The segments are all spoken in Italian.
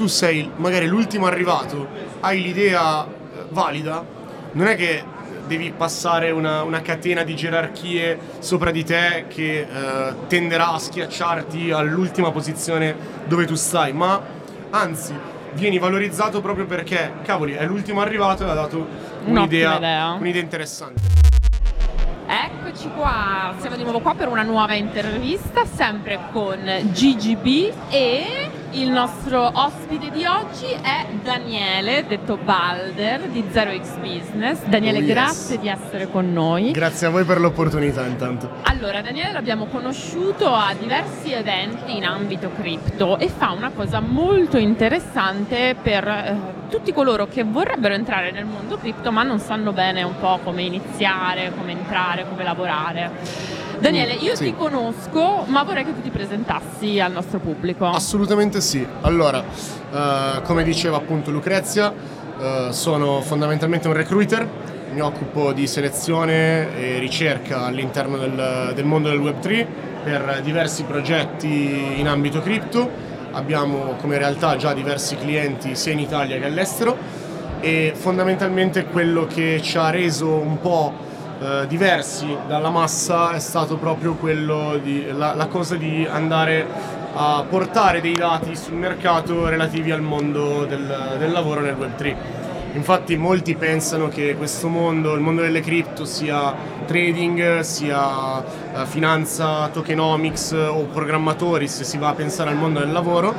tu sei magari l'ultimo arrivato, hai l'idea eh, valida, non è che devi passare una, una catena di gerarchie sopra di te che eh, tenderà a schiacciarti all'ultima posizione dove tu stai, ma anzi vieni valorizzato proprio perché, cavoli, è l'ultimo arrivato e ha dato un'idea, idea. un'idea interessante. Eccoci qua, siamo di nuovo qua per una nuova intervista, sempre con GGB e il nostro ospite di oggi è Daniele, detto Balder di 0x Business. Daniele, Oh, yes. grazie di essere con noi. Grazie a voi per l'opportunità intanto. Allora, Daniele l'abbiamo conosciuto a diversi eventi in ambito cripto e fa una cosa molto interessante per eh, tutti coloro che vorrebbero entrare nel mondo cripto ma non sanno bene un po' come iniziare, come entrare, come lavorare. Daniele, io Sì. ti conosco, ma vorrei che tu ti presentassi al nostro pubblico. Assolutamente sì. Allora, eh, come diceva appunto Lucrezia, eh, sono fondamentalmente un recruiter, mi occupo di selezione e ricerca all'interno del, del mondo del Web3 per diversi progetti in ambito cripto. Abbiamo come realtà già diversi clienti sia in Italia che all'estero e fondamentalmente quello che ci ha reso un po' eh, diversi dalla massa è stato proprio quello di la, la cosa di andare a portare dei dati sul mercato relativi al mondo del, del lavoro nel Web3. Infatti molti pensano che questo mondo, il mondo delle cripto, sia trading, sia eh, finanza, tokenomics o programmatori se si va a pensare al mondo del lavoro,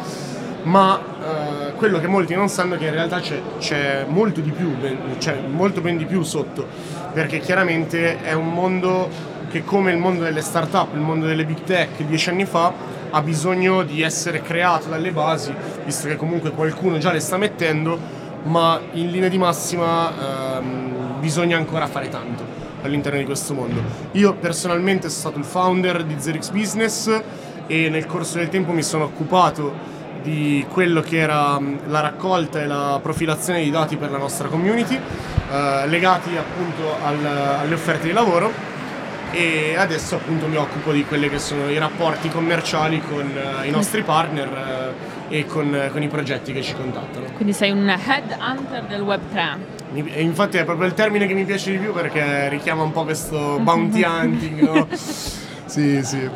ma eh, quello che molti non sanno è che in realtà c'è, c'è molto di più, ben- c'è molto ben di più sotto, perché chiaramente è un mondo che come il mondo delle start-up, il mondo delle big tech dieci anni fa, ha bisogno di essere creato dalle basi, visto che comunque qualcuno già le sta mettendo, ma in linea di massima ehm, bisogna ancora fare tanto all'interno di questo mondo. Io personalmente sono stato il founder di ZerX Business e nel corso del tempo mi sono occupato di quello che era la raccolta e la profilazione di dati per la nostra community, eh, legati appunto al- alle offerte di lavoro e adesso appunto mi occupo di quelli che sono i rapporti commerciali con eh, i nostri partner eh, e con, con i progetti che ci contattano. Quindi sei un head hunter del Web3. Mi- E infatti è proprio il termine che mi piace di più perché richiama un po' questo bounty hunting, no? sì, sì.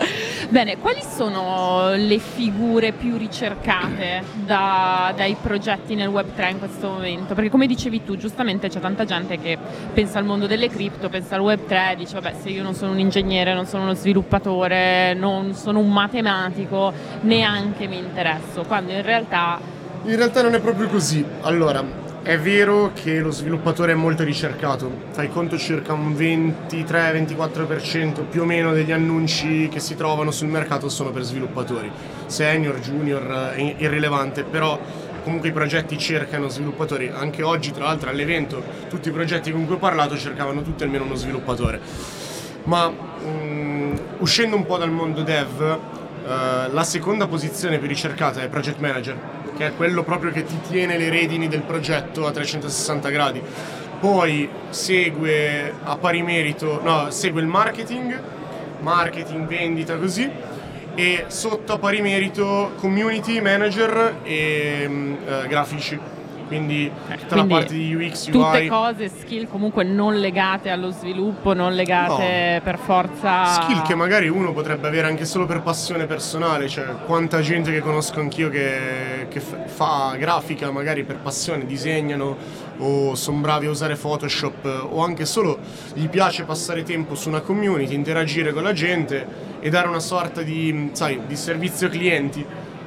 Bene, quali sono le figure più ricercate da- dai progetti nel Web3 in questo momento? Perché come dicevi tu, giustamente c'è tanta gente che pensa al mondo delle cripto, pensa al Web3 e dice vabbè se io non sono un ingegnere, non sono uno sviluppatore, non sono un matematico, neanche mi interesso, quando in realtà In realtà non è proprio così. Allora, è vero che lo sviluppatore è molto ricercato. Fai conto circa un 23-24% più o meno degli annunci che si trovano sul mercato sono per sviluppatori. Senior, junior, è irrilevante, però comunque i progetti cercano sviluppatori. Anche oggi, tra l'altro, all'evento, tutti i progetti con cui ho parlato cercavano tutti almeno uno sviluppatore. Ma mm, uscendo un po' dal mondo dev, eh, la seconda posizione più ricercata è project manager, che è quello proprio che ti tiene le redini del progetto a 360 gradi. Poi segue a pari merito, no, segue il marketing, marketing, vendita, così. E sotto a pari merito community manager e mm, eh, grafici. Quindi tutta quindi la parte di UX, UI. tutte cose, skill comunque non legate allo sviluppo, non legate per forza... Skill che magari uno potrebbe avere anche solo per passione personale, cioè quanta gente che conosco anch'io che, che fa grafica magari per passione, disegnano o sono bravi a usare Photoshop eh, o anche solo gli piace passare tempo su una community, interagire con la gente e dare una sorta di, sai, di servizio clienti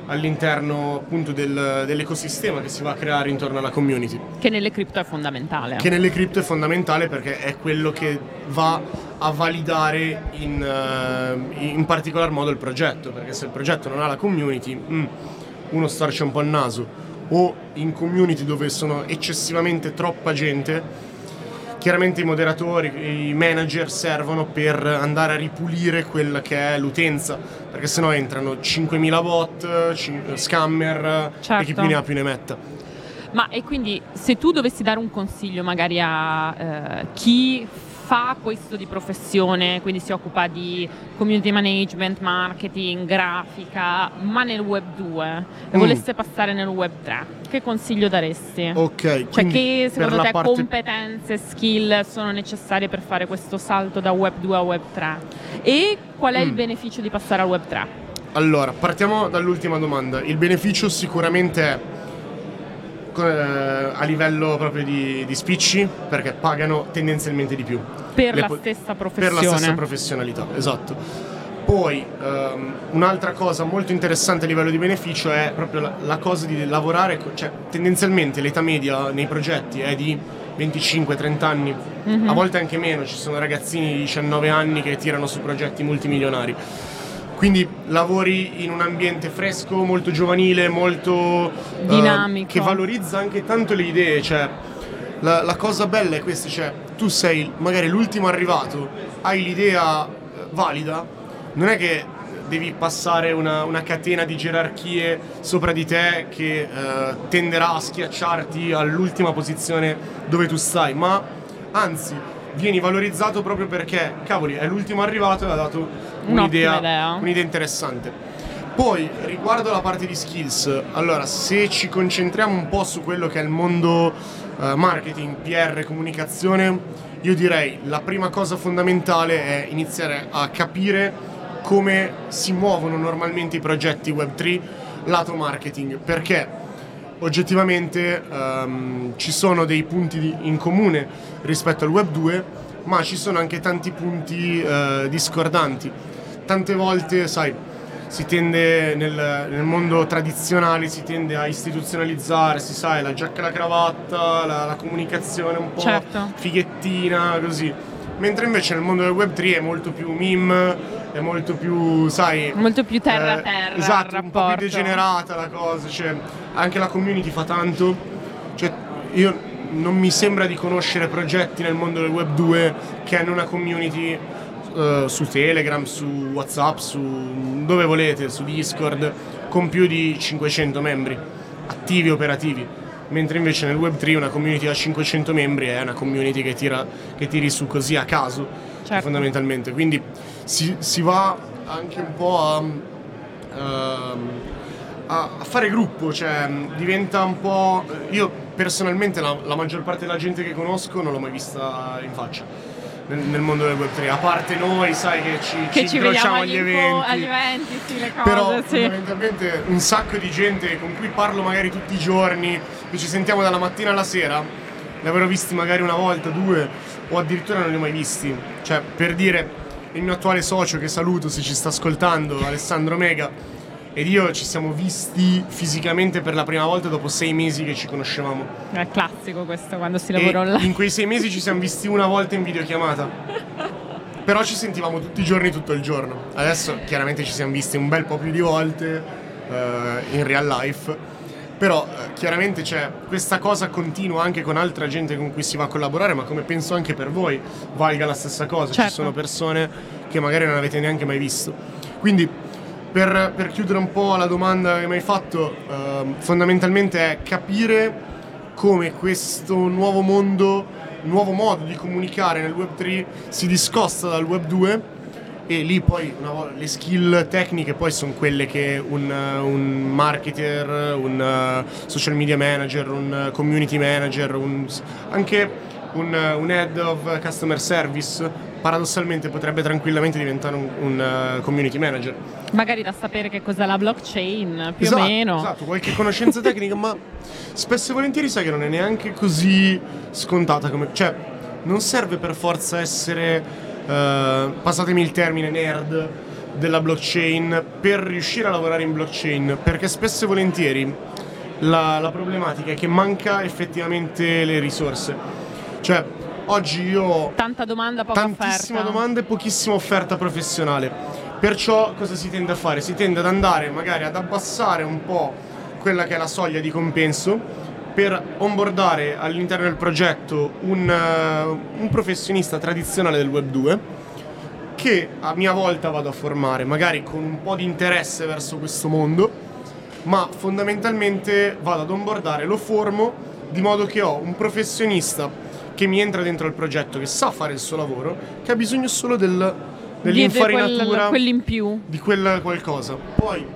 all'interno appunto del- dell'ecosistema che si va a creare intorno alla community. Che nelle cripto è fondamentale. che nelle cripto è fondamentale perché è quello che va a validare in, eh, in particolar modo il progetto, perché se il progetto non ha la community, mm, uno storce un po' il naso, o in community dove sono eccessivamente troppa gente, chiaramente i moderatori, i manager servono per andare a ripulire quella che è l'utenza, perché sennò entrano 5.000 bot, cin- scammer Certo. e chi più ne ha più ne metta. Ma e quindi se tu dovessi dare un consiglio magari a eh, chi fa questo di professione, quindi si occupa di community management, marketing, grafica, ma nel web 2 e mm. volesse passare nel web 3, che consiglio daresti? Ok, cioè che secondo te parte... competenze, skill sono necessarie per fare questo salto da web 2 a web 3? E qual è mm. il beneficio di passare al web 3? Allora, partiamo dall'ultima domanda. Il beneficio sicuramente è a livello proprio di, di, spicci perché pagano tendenzialmente di più. Per Le la stessa professione. Per la stessa professionalità, esatto. Poi um, un'altra cosa molto interessante a livello di beneficio è proprio la, la cosa di lavorare, cioè tendenzialmente l'età media nei progetti è di 25-30 anni, mm-hmm. a volte anche meno, ci sono ragazzini di 19 anni che tirano su progetti multimilionari. Quindi lavori in un ambiente fresco, molto giovanile, molto eh, dinamico, uh, che valorizza anche tanto le idee. Cioè, la, la, cosa bella è questa: cioè, tu sei magari l'ultimo arrivato, hai l'idea eh, valida, non è che devi passare una, una catena di gerarchie sopra di te che uh, tenderà a schiacciarti all'ultima posizione dove tu stai, ma anzi vieni valorizzato proprio perché, cavoli, è l'ultimo arrivato e ha dato un'idea, un'idea interessante. Poi, riguardo la parte di skills, allora, se ci concentriamo un po' su quello che è il mondo uh, marketing, PR, comunicazione, io direi la prima cosa fondamentale è iniziare a capire come si muovono normalmente i progetti Web3 lato marketing, perché oggettivamente um, ci sono dei punti di, in comune rispetto al Web 2, ma ci sono anche tanti punti uh, discordanti. Tante volte, sai, si tende nel, nel, mondo tradizionale si tende a istituzionalizzare, si sai, la giacca e la cravatta, la, la comunicazione un po' certo. fighettina, così. Mentre invece nel mondo del web 3 è molto più meme, è molto più, sai... Molto più terra a eh, terra. Esatto, un po' più degenerata la cosa, cioè anche la community fa tanto. Cioè, io non mi sembra di conoscere progetti nel mondo del web 2 che hanno una community uh, su Telegram, su WhatsApp, su dove volete, su Discord, con più di 500 membri attivi operativi mentre invece nel Web3 una community da 500 membri è una community che, tira, che tiri su così a caso, certo. fondamentalmente. Quindi si, si, va anche un po' a, uh, a, a, fare gruppo, cioè diventa un po'... Io personalmente la, la maggior parte della gente che conosco non l'ho mai vista in faccia nel, nel, mondo del Web3, a parte noi, sai che ci, che ci, ci vediamo agli eventi, agli eventi sì, le cose, però sì. fondamentalmente un sacco di gente con cui parlo magari tutti i giorni, che ci sentiamo dalla mattina alla sera, li avrò visti magari una volta, due, o addirittura non li ho mai visti. Cioè, per dire, il mio attuale socio che saluto se ci sta ascoltando, Alessandro Mega, ed io ci siamo visti fisicamente per la prima volta dopo sei mesi che ci conoscevamo. È classico questo quando si lavora online. In quei sei mesi ci siamo visti una volta in videochiamata. Però ci sentivamo tutti i giorni, tutto il giorno. Adesso chiaramente ci siamo visti un bel po' più di volte uh, in real life. Però uh, chiaramente c'è questa cosa continua anche con altra gente con cui si va a collaborare, ma come penso anche per voi valga la stessa cosa. Certo. Ci sono persone che magari non avete neanche mai visto. Quindi per, per, chiudere un po' la domanda che mi hai fatto, eh, fondamentalmente è capire come questo nuovo mondo, nuovo modo di comunicare nel Web 3 si discosta dal Web 2 e lì poi volta, le skill tecniche poi sono quelle che un, un marketer, un uh, social media manager, un community manager, un, anche un, un head of customer service paradossalmente potrebbe tranquillamente diventare un, un uh, community manager. Magari da sapere che cos'è la blockchain, più esatto, o meno. Esatto, qualche conoscenza tecnica, ma spesso e volentieri sai che non è neanche così scontata come... Cioè, non serve per forza essere, uh, passatemi il termine, nerd della blockchain per riuscire a lavorare in blockchain, perché spesso e volentieri la, la problematica è che manca effettivamente le risorse. Cioè, Oggi io ho tanta domanda, poca tantissima offerta. domanda e pochissima offerta professionale. Perciò cosa si tende a fare? Si tende ad andare magari ad abbassare un po' quella che è la soglia di compenso per onboardare all'interno del progetto un, uh, un professionista tradizionale del Web 2 che a mia volta vado a formare, magari con un po' di interesse verso questo mondo, ma fondamentalmente vado ad onboardare, lo formo di modo che ho un professionista che mi entra dentro il progetto, che sa fare il suo lavoro, che ha bisogno solo del, dell'infarinatura quel, più. di quel qualcosa. Poi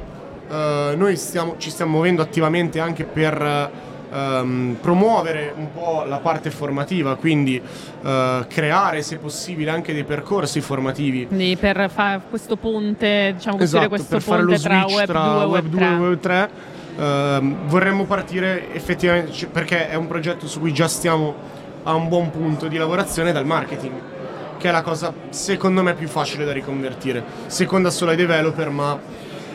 eh, noi stiamo, ci stiamo muovendo attivamente anche per ehm, promuovere un po' la parte formativa, quindi eh, creare se possibile anche dei percorsi formativi. Quindi per fare questo ponte, diciamo Esatto, questo per fare lo ponte tra switch Web 2 tra e Web 2 3. e Web 3 ehm, vorremmo partire effettivamente c- perché è un progetto su cui già stiamo a un buon punto di lavorazione dal marketing che è la cosa secondo me più facile da riconvertire seconda solo ai developer ma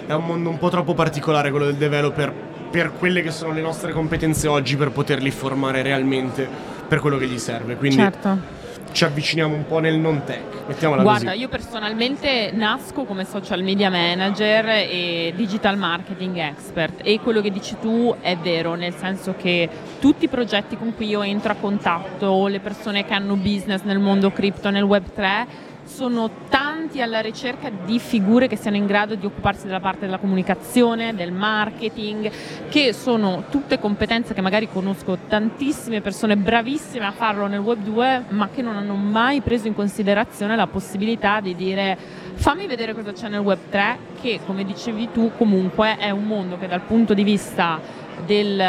è un mondo un po' troppo particolare quello del developer per quelle che sono le nostre competenze oggi per poterli formare realmente per quello che gli serve quindi Certo. Ci avviciniamo un po' nel non tech. Mettiamola Guarda, così. io personalmente nasco come social media manager e digital marketing expert e quello che dici tu è vero, nel senso che tutti i progetti con cui io entro a contatto, le persone che hanno business nel mondo cripto, nel web 3, sono tanti alla ricerca di figure che siano in grado di occuparsi della parte della comunicazione, del marketing, che sono tutte competenze che magari conosco tantissime persone bravissime a farlo nel web 2, ma che non hanno mai preso in considerazione la possibilità di dire fammi vedere cosa c'è nel web 3, che come dicevi tu comunque è un mondo che dal punto di vista del,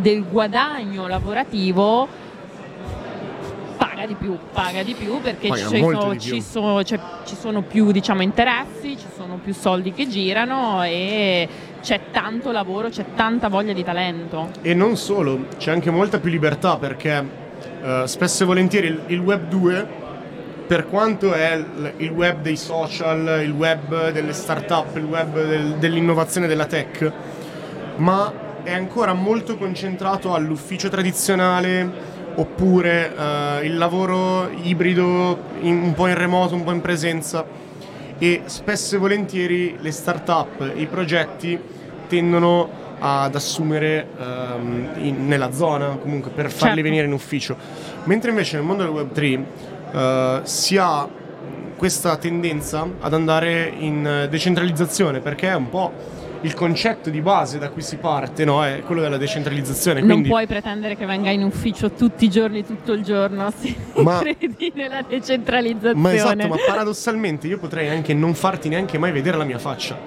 del guadagno lavorativo paga di più, paga di più perché ci sono, più. ci sono- cioè, ci sono più diciamo, interessi, ci sono più soldi che girano e c'è tanto lavoro, c'è tanta voglia di talento. E non solo, c'è anche molta più libertà perché eh, spesso e volentieri il, il web 2, per quanto è il, il web dei social, il web delle start-up, il web del- dell'innovazione della tech, ma è ancora molto concentrato all'ufficio tradizionale oppure eh, il lavoro ibrido in- un po' in remoto, un po' in presenza e spesso e volentieri le start-up, i progetti tendono ad assumere ehm, in- nella zona comunque per farli Certo. venire in ufficio mentre invece nel mondo del web 3 eh, si ha questa tendenza ad andare in eh, decentralizzazione perché è un po' il concetto di base da cui si parte no? è quello della decentralizzazione Non quindi puoi pretendere che venga in ufficio tutti i giorni, tutto il giorno, se Ma- credi nella decentralizzazione. Ma esatto, ma paradossalmente io potrei anche non farti neanche mai vedere la mia faccia.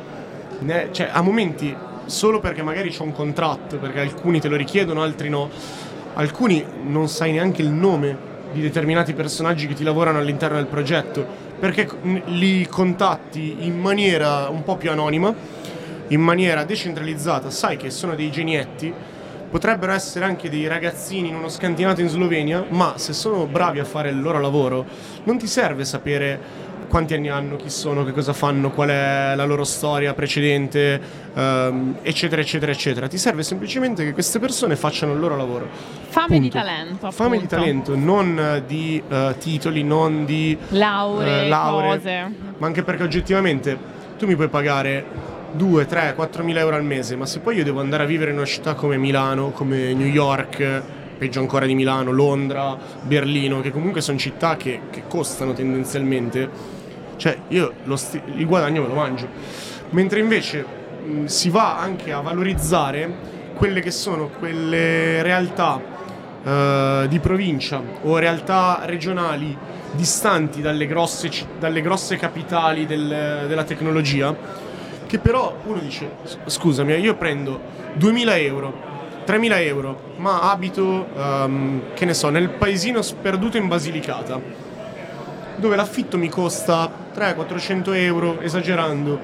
Ne- cioè, a momenti, solo perché magari c'è un contratto, perché alcuni te lo richiedono, altri no. Alcuni non sai neanche il nome di determinati personaggi che ti lavorano all'interno del progetto, perché li contatti in maniera un po' più anonima, in maniera decentralizzata, sai che sono dei genietti, potrebbero essere anche dei ragazzini in uno scantinato in Slovenia, ma se sono bravi a fare il loro lavoro, non ti serve sapere quanti anni hanno, chi sono, che cosa fanno, qual è la loro storia precedente, ehm, eccetera, eccetera, eccetera. Ti serve semplicemente che queste persone facciano il loro lavoro. Fame di Punto. talento. Fame di talento, non di eh, titoli, non di Lauree, eh, lauree, cose. ma anche perché oggettivamente tu mi puoi pagare 2, 3, 4 mila euro al mese, ma se poi io devo andare a vivere in una città come Milano, come New York, peggio ancora di Milano, Londra, Berlino, che comunque sono città che, che costano tendenzialmente, cioè io sti- il guadagno me lo mangio. Mentre invece mh, si va anche a valorizzare quelle che sono quelle realtà eh, di provincia o realtà regionali distanti dalle grosse, dalle grosse capitali del- della tecnologia, che però uno dice, "S- scusami, io prendo 2000 euro, 3000 euro, ma abito, ehm, che ne so, nel paesino sperduto in Basilicata, dove l'affitto mi costa 300-400 euro, esagerando,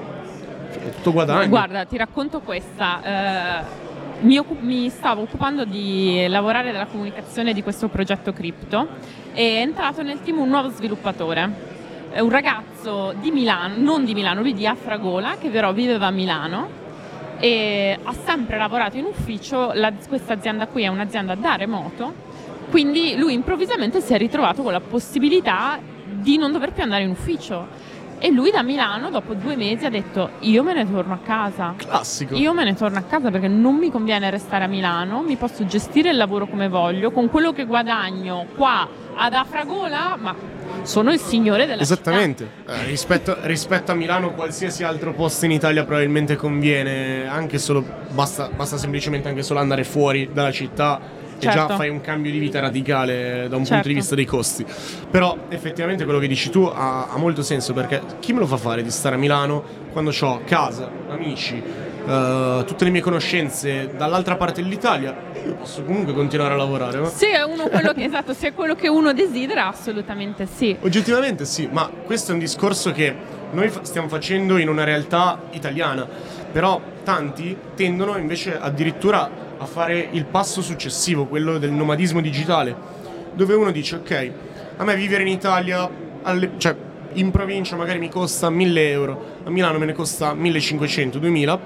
è tutto guadagno. Guarda, ti racconto questa. eh, mi, occu- mi stavo occupando di lavorare della comunicazione di questo progetto cripto e è entrato nel team un nuovo sviluppatore. È un ragazzo di Milano, non di Milano, lui di Afragola, che però viveva a Milano e ha sempre lavorato in ufficio. La- questa azienda qui è un'azienda da remoto, quindi lui improvvisamente si è ritrovato con la possibilità di non dover più andare in ufficio. E lui da Milano, dopo due mesi, ha detto: Io me ne torno a casa. Classico. Io me ne torno a casa perché non mi conviene restare a Milano, mi posso gestire il lavoro come voglio, con quello che guadagno qua ad Afragola, ma sono il signore della Esattamente, Eh, rispetto, rispetto a Milano qualsiasi altro posto in Italia probabilmente conviene, anche solo, basta, basta semplicemente anche solo andare fuori dalla città e già Certo. fai un cambio di vita radicale da un punto Certo. di vista dei costi. Però effettivamente quello che dici tu ha, ha molto senso perché chi me lo fa fare di stare a Milano quando ho casa, amici, eh, tutte le mie conoscenze dall'altra parte dell'Italia, io posso comunque continuare a lavorare. no? Se è, uno quello che, esatto, se è quello che uno desidera, assolutamente sì. Oggettivamente sì, ma questo è un discorso che noi fa- stiamo facendo in una realtà italiana, però tanti tendono invece addirittura a fare il passo successivo, quello del nomadismo digitale, dove uno dice ok, a me vivere in Italia, alle- cioè in provincia magari mi costa 1000 euro, a Milano me ne costa 1500, 2000,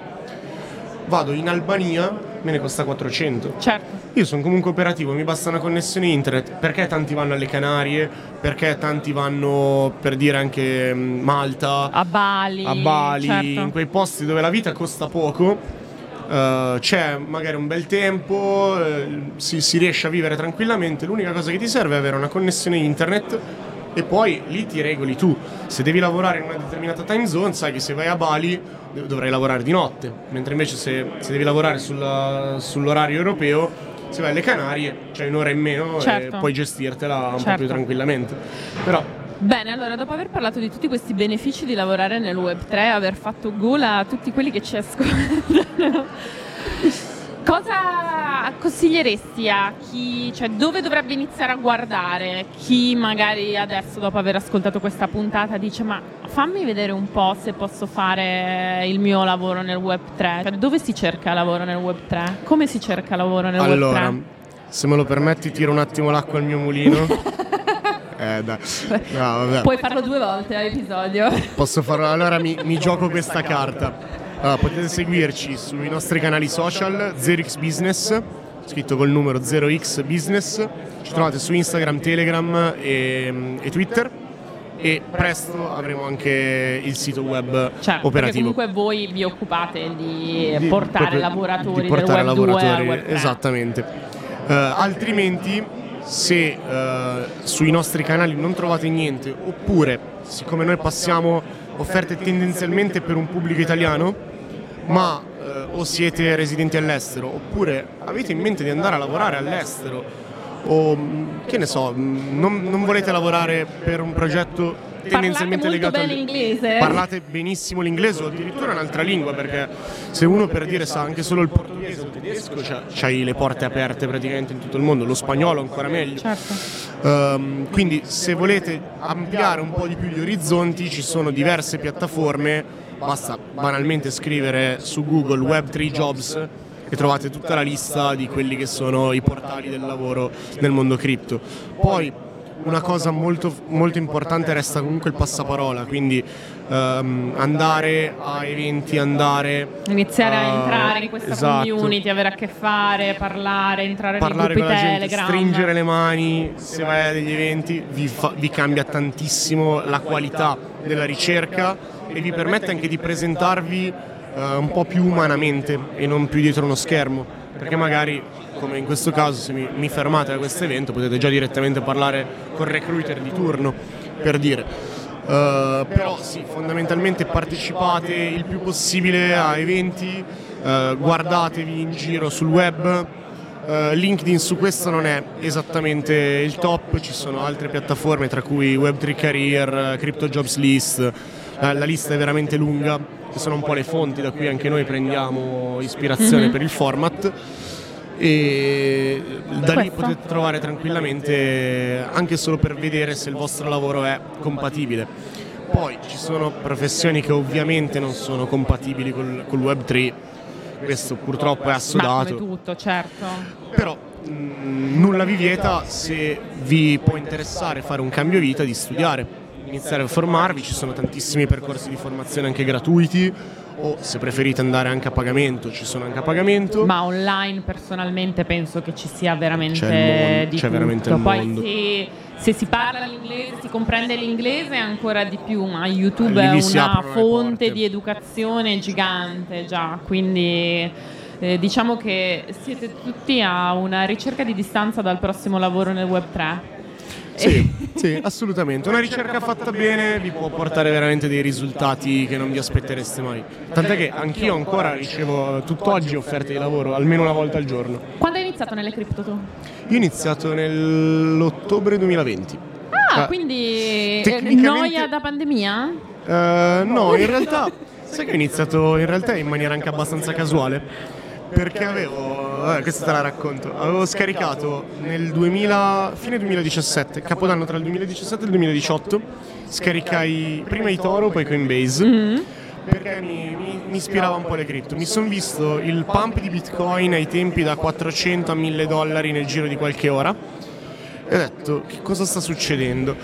vado in Albania, me ne costa 400. Certo. Io sono comunque operativo, mi basta una connessione internet. Perché tanti vanno alle Canarie? Perché tanti vanno per dire anche mm, Malta, A Bali. a Bali, certo. in quei posti dove la vita costa poco. eh, c'è magari un bel tempo, eh, si, si riesce a vivere tranquillamente. L'unica cosa che ti serve è avere una connessione internet e poi lì ti regoli tu. Se devi lavorare in una determinata time zone, sai che se vai a Bali dov- dovrai lavorare di notte, mentre invece se, se devi lavorare sulla- sull'orario europeo, se vai alle Canarie c'hai un'ora in meno Certo. e puoi gestirtela un po' Certo. più tranquillamente. Però Bene, allora dopo aver parlato di tutti questi benefici di lavorare nel Web3, aver fatto gola a tutti quelli che ci ascoltano, cosa consiglieresti a chi, cioè dove dovrebbe iniziare a guardare? Chi magari adesso dopo aver ascoltato questa puntata dice ma fammi vedere un po' se posso fare il mio lavoro nel Web3, cioè dove si cerca lavoro nel Web3? Come si cerca lavoro nel Allora, Web3? se me lo permetti, tiro un attimo l'acqua al mio mulino. eh, dai. No. Puoi farlo due volte all'episodio. Posso farlo? Allora mi, mi gioco questa carta. Allora, potete seguirci sui nostri canali social 0x Business, scritto col numero 0x Business. Ci trovate su Instagram, Telegram e, e Twitter. E presto avremo anche il sito web perché operativo. comunque voi vi occupate di, Di- portare lavoratori di portare del web 2 al lavoratori, web 3. esattamente Eh, altrimenti se eh, sui nostri canali non trovate niente oppure siccome noi passiamo offerte tendenzialmente per un pubblico italiano ma eh, o siete residenti all'estero oppure avete in mente di andare a lavorare all'estero o mh, che ne so mh, non, non volete lavorare per un progetto tendenzialmente legato bene al- inglese. parlate benissimo l'inglese o addirittura un'altra lingua perché se uno per dire sa anche solo il portoghese o il tedesco c'ha- c'hai le porte aperte praticamente in tutto il mondo lo spagnolo ancora meglio Certo. Ehm, quindi se volete ampliare un po' di più gli orizzonti ci sono diverse piattaforme basta banalmente scrivere su Google Web3 Jobs e trovate tutta la lista di quelli che sono i portali del lavoro nel mondo cripto. Poi una cosa molto, molto importante resta comunque il passaparola, quindi ehm, andare a eventi, andare Iniziare a a- entrare in questa esatto. community, avere a che fare, parlare, entrare parlare nei gruppi Telegram. stringere le mani, se vai a degli eventi vi, fa- vi cambia tantissimo la qualità della ricerca e vi permette anche di presentarvi eh, un po' più umanamente e non più dietro uno schermo. Perché magari, come in questo caso, se mi, mi fermate da questo evento, potete già direttamente parlare col recruiter di turno, per dire. Eh, però sì, fondamentalmente partecipate il più possibile a eventi, eh, guardatevi in giro sul web, eh, LinkedIn su questo non è esattamente il top, ci sono altre piattaforme tra cui Web3 Career, Crypto Jobs List, la, la lista è veramente lunga, che sono un po' le fonti da cui anche noi prendiamo ispirazione per il format e da lì potete trovare tranquillamente anche solo per vedere se il vostro lavoro è compatibile. Poi ci sono professioni che ovviamente non sono compatibili col, col Web3, questo purtroppo è Ma assodato. come tutto, certo. Però mh, nulla vi vieta se vi può interessare fare un cambio vita di studiare, iniziare a formarvi, ci sono tantissimi percorsi di formazione anche gratuiti o se preferite andare anche a pagamento, ci sono anche a pagamento. Ma online personalmente penso che ci sia veramente C'è mondo, di c'è tutto. veramente Poi. Se, se si parla l'inglese, si comprende l'inglese ancora di più, ma YouTube è una fonte di educazione gigante già, quindi eh, diciamo che siete tutti a una ricerca di distanza dal prossimo lavoro nel web 3. Sì, sì, assolutamente. Una ricerca fatta bene vi può portare veramente dei risultati che non vi aspettereste mai. Tant'è che anch'io ancora ricevo tutt'oggi offerte di lavoro, almeno una volta al giorno. Quando hai iniziato nelle cripto tu? Io ho iniziato nell'ottobre 2020. Ah, Ah, quindi eh, tecnicamente- noia da pandemia? Eh, no, in realtà, sai che ho iniziato in realtà in maniera anche abbastanza casuale. Perché avevo, eh, questa te la racconto, avevo scaricato. nel 2000, fine 2017, capodanno tra il 2017 e il 2018, scaricai prima i Toro, poi Coinbase, perché mi, mi- mi ispirava un po' le cripto. Mi sono visto il pump di Bitcoin ai tempi da 400 a 1000 dollari nel giro di qualche ora. E ho detto che cosa sta succedendo.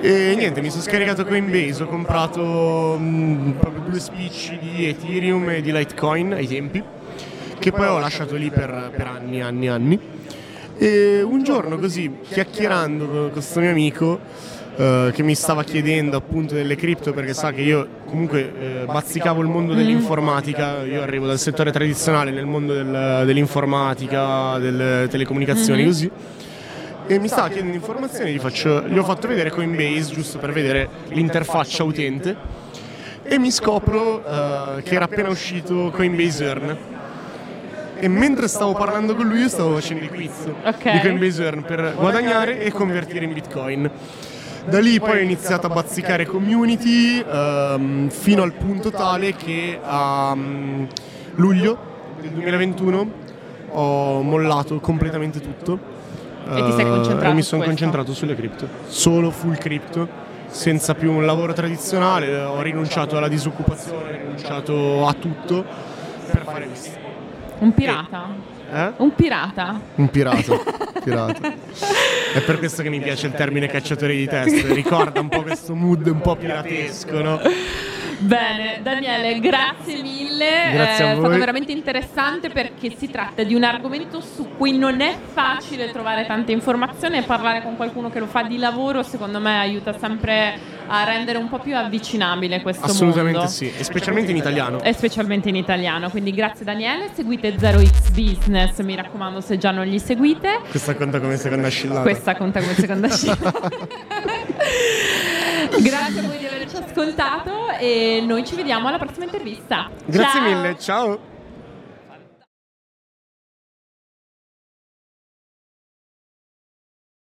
E niente, mi sono scaricato Coinbase, ho comprato mm, proprio due spicci di Ethereum e di Litecoin ai tempi, che poi ho lasciato lì per, per anni, anni, anni. E un giorno così, chiacchierando con questo mio amico, eh, che mi stava chiedendo appunto delle cripto perché sa che io comunque eh, bazzicavo il mondo dell'informatica, io arrivo dal settore tradizionale nel mondo del- dell'informatica, delle telecomunicazioni così. E mi stava chiedendo informazioni, gli, faccio- gli ho fatto vedere Coinbase giusto per vedere l'interfaccia utente e mi scopro eh, che era appena uscito Coinbase Earn e mentre stavo parlando con lui io stavo facendo il quiz Ok. di Coinbase Earn per guadagnare e convertire in Bitcoin. Da lì poi ho iniziato a bazzicare community ehm, fino al punto tale che a mm, luglio del 2021 ho mollato completamente tutto. E ti sei Eh, concentrato e mi sono concentrato sulle cripto. Solo full cripto, senza più un lavoro tradizionale. Ho rinunciato alla disoccupazione, ho rinunciato a tutto per fare questo. Un pirata? Eh? Un pirata? Un pirata. pirata. È per questo che mi piace il termine cacciatore di teste. Ricorda un po' questo mood un po' piratesco, no? Bene, Daniele, grazie mille. Grazie a è voi. stato veramente interessante perché si tratta di un argomento su cui non è facile trovare tante informazioni e parlare con qualcuno che lo fa di lavoro, secondo me, aiuta sempre a rendere un po' più avvicinabile questo Assolutamente mondo. sì, e specialmente in italiano. E specialmente in italiano, quindi grazie Daniele, seguite 0x Business, mi raccomando se già non li seguite. Questa conta come seconda scillata. Questa conta come seconda scelta. Grazie a voi di averci ascoltato e noi ci vediamo alla prossima intervista. Grazie Ciao! mille, ciao.